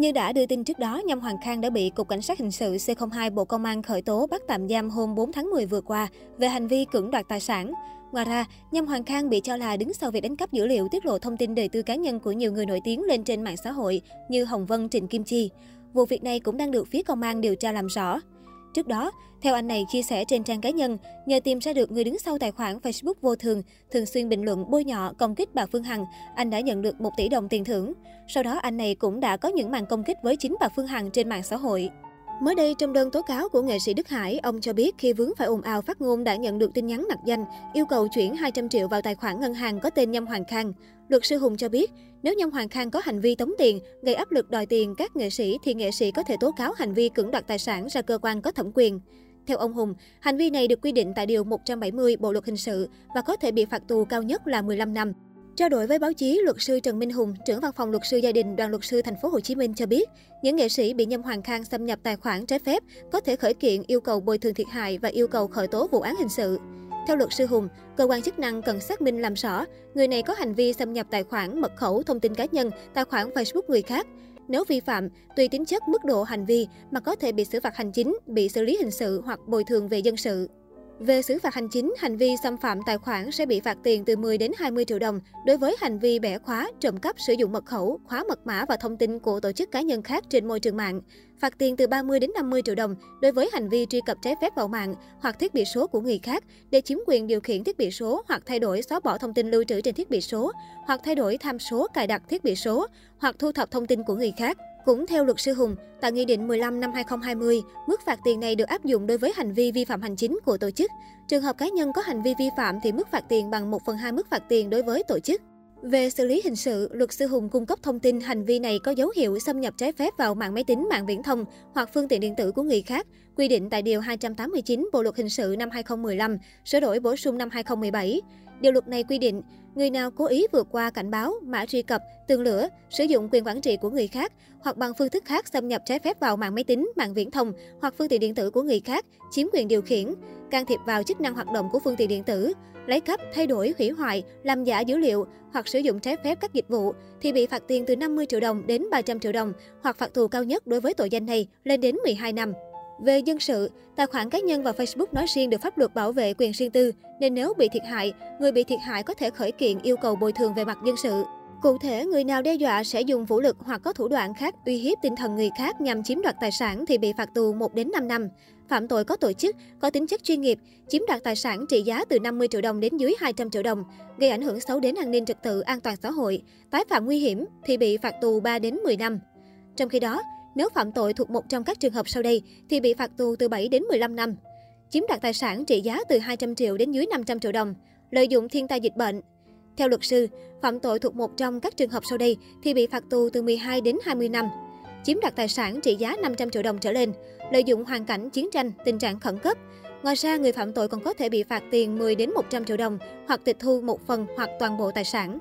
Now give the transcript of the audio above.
Như đã đưa tin trước đó, Nhâm Hoàng Khang đã bị Cục Cảnh sát Hình sự C02 Bộ Công an khởi tố bắt tạm giam hôm 4 tháng 10 vừa qua về hành vi cưỡng đoạt tài sản. Ngoài ra, Nhâm Hoàng Khang bị cho là đứng sau việc đánh cắp dữ liệu tiết lộ thông tin đời tư cá nhân của nhiều người nổi tiếng lên trên mạng xã hội như Hồng Vân, Trịnh Kim Chi. Vụ việc này cũng đang được phía công an điều tra làm rõ. Trước đó, theo anh này chia sẻ trên trang cá nhân, nhờ tìm ra được người đứng sau tài khoản Facebook vô thường, thường xuyên bình luận bôi nhọ, công kích bà Phương Hằng, anh đã nhận được 1 tỷ đồng tiền thưởng. Sau đó anh này cũng đã có những màn công kích với chính bà Phương Hằng trên mạng xã hội. Mới đây, trong đơn tố cáo của nghệ sĩ Đức Hải, ông cho biết khi vướng phải ồn ào phát ngôn đã nhận được tin nhắn nặc danh, yêu cầu chuyển 200 triệu vào tài khoản ngân hàng có tên Nhâm Hoàng Khang. Luật sư Hùng cho biết, nếu Nhâm Hoàng Khang có hành vi tống tiền, gây áp lực đòi tiền các nghệ sĩ thì nghệ sĩ có thể tố cáo hành vi cưỡng đoạt tài sản ra cơ quan có thẩm quyền. Theo ông Hùng, hành vi này được quy định tại Điều 170 Bộ Luật Hình sự và có thể bị phạt tù cao nhất là 15 năm. Trao đổi với báo chí, luật sư Trần Minh Hùng, trưởng văn phòng luật sư gia đình đoàn luật sư thành phố Hồ Chí Minh cho biết, những nghệ sĩ bị Nhâm Hoàng Khang xâm nhập tài khoản trái phép có thể khởi kiện yêu cầu bồi thường thiệt hại và yêu cầu khởi tố vụ án hình sự. Theo luật sư Hùng, cơ quan chức năng cần xác minh làm rõ người này có hành vi xâm nhập tài khoản, mật khẩu, thông tin cá nhân, tài khoản Facebook người khác. Nếu vi phạm, tùy tính chất mức độ hành vi mà có thể bị xử phạt hành chính, bị xử lý hình sự hoặc bồi thường về dân sự. Về xử phạt hành chính, hành vi xâm phạm tài khoản sẽ bị phạt tiền từ 10 đến 20 triệu đồng đối với hành vi bẻ khóa, trộm cắp sử dụng mật khẩu, khóa mật mã và thông tin của tổ chức cá nhân khác trên môi trường mạng. Phạt tiền từ 30 đến 50 triệu đồng đối với hành vi truy cập trái phép vào mạng hoặc thiết bị số của người khác để chiếm quyền điều khiển thiết bị số hoặc thay đổi xóa bỏ thông tin lưu trữ trên thiết bị số hoặc thay đổi tham số cài đặt thiết bị số hoặc thu thập thông tin của người khác. Cũng theo luật sư Hùng, tại Nghị định 15 năm 2020, mức phạt tiền này được áp dụng đối với hành vi vi phạm hành chính của tổ chức. Trường hợp cá nhân có hành vi vi phạm thì mức phạt tiền bằng 1 phần 2 mức phạt tiền đối với tổ chức. Về xử lý hình sự, luật sư Hùng cung cấp thông tin hành vi này có dấu hiệu xâm nhập trái phép vào mạng máy tính, mạng viễn thông hoặc phương tiện điện tử của người khác, quy định tại Điều 289 Bộ Luật Hình sự năm 2015, sửa đổi bổ sung năm 2017. Điều luật này quy định, người nào cố ý vượt qua cảnh báo, mã truy cập, tường lửa, sử dụng quyền quản trị của người khác hoặc bằng phương thức khác xâm nhập trái phép vào mạng máy tính, mạng viễn thông hoặc phương tiện điện tử của người khác, chiếm quyền điều khiển, can thiệp vào chức năng hoạt động của phương tiện điện tử, lấy cắp, thay đổi, hủy hoại, làm giả dữ liệu hoặc sử dụng trái phép các dịch vụ thì bị phạt tiền từ 50 triệu đồng đến 300 triệu đồng hoặc phạt tù cao nhất đối với tội danh này lên đến 12 năm. Về dân sự, tài khoản cá nhân và Facebook nói riêng được pháp luật bảo vệ quyền riêng tư, nên nếu bị thiệt hại, người bị thiệt hại có thể khởi kiện yêu cầu bồi thường về mặt dân sự. Cụ thể, người nào đe dọa sẽ dùng vũ lực hoặc có thủ đoạn khác uy hiếp tinh thần người khác nhằm chiếm đoạt tài sản thì bị phạt tù 1 đến 5 năm. Phạm tội có tổ chức, có tính chất chuyên nghiệp, chiếm đoạt tài sản trị giá từ 50 triệu đồng đến dưới 200 triệu đồng, gây ảnh hưởng xấu đến an ninh trật tự, an toàn xã hội, tái phạm nguy hiểm thì bị phạt tù 3 đến 10 năm. Trong khi đó, nếu phạm tội thuộc một trong các trường hợp sau đây thì bị phạt tù từ 7 đến 15 năm. Chiếm đoạt tài sản trị giá từ 200 triệu đến dưới 500 triệu đồng, lợi dụng thiên tai dịch bệnh. Theo luật sư, phạm tội thuộc một trong các trường hợp sau đây thì bị phạt tù từ 12 đến 20 năm. Chiếm đoạt tài sản trị giá 500 triệu đồng trở lên, lợi dụng hoàn cảnh chiến tranh, tình trạng khẩn cấp. Ngoài ra, người phạm tội còn có thể bị phạt tiền 10 đến 100 triệu đồng hoặc tịch thu một phần hoặc toàn bộ tài sản.